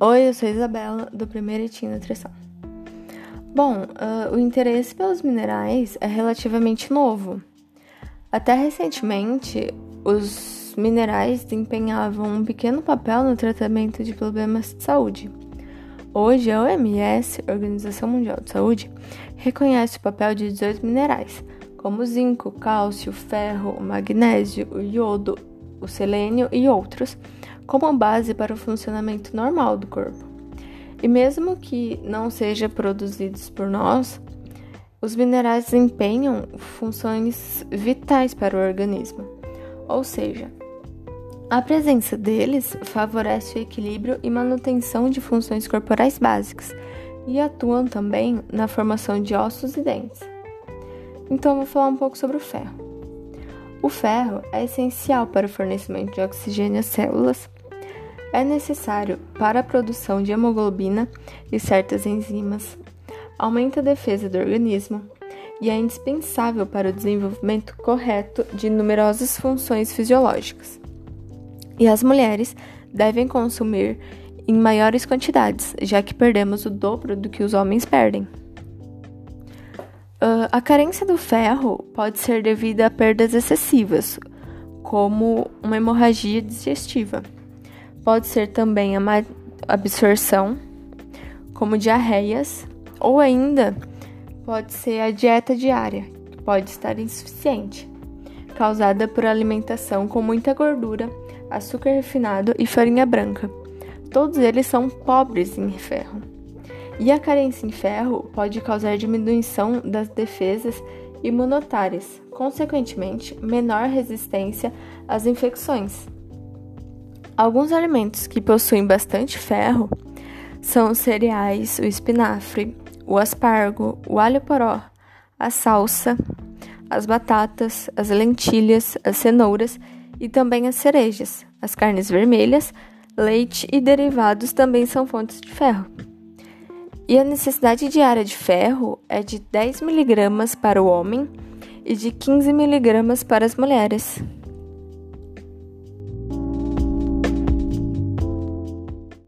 Oi, eu sou Isabela, do primeiro Itim Nutrição. Bom, uh, o interesse pelos minerais é relativamente novo. Até recentemente, os minerais desempenhavam um pequeno papel no tratamento de problemas de saúde. Hoje, a OMS, Organização Mundial de Saúde, reconhece o papel de 18 minerais, como o zinco, cálcio, ferro, o magnésio, o iodo, o selênio e outros, como base para o funcionamento normal do corpo. E mesmo que não sejam produzidos por nós, os minerais desempenham funções vitais para o organismo. Ou seja, a presença deles favorece o equilíbrio e manutenção de funções corporais básicas e atuam também na formação de ossos e dentes. Então, vou falar um pouco sobre o ferro. O ferro é essencial para o fornecimento de oxigênio às células é necessário para a produção de hemoglobina e certas enzimas, aumenta a defesa do organismo e é indispensável para o desenvolvimento correto de numerosas funções fisiológicas. E as mulheres devem consumir em maiores quantidades, já que perdemos o dobro do que os homens perdem. Uh, a carência do ferro pode ser devida a perdas excessivas, como uma hemorragia digestiva Pode ser também a má absorção, como diarreias, ou ainda pode ser a dieta diária, que pode estar insuficiente, causada por alimentação com muita gordura, açúcar refinado e farinha branca. Todos eles são pobres em ferro. E a carência em ferro pode causar diminuição das defesas imunitárias, consequentemente, menor resistência às infecções. Alguns alimentos que possuem bastante ferro são os cereais, o espinafre, o aspargo, o alho poró, a salsa, as batatas, as lentilhas, as cenouras e também as cerejas. As carnes vermelhas, leite e derivados também são fontes de ferro. E a necessidade diária de ferro é de 10 mg para o homem e de 15 mg para as mulheres.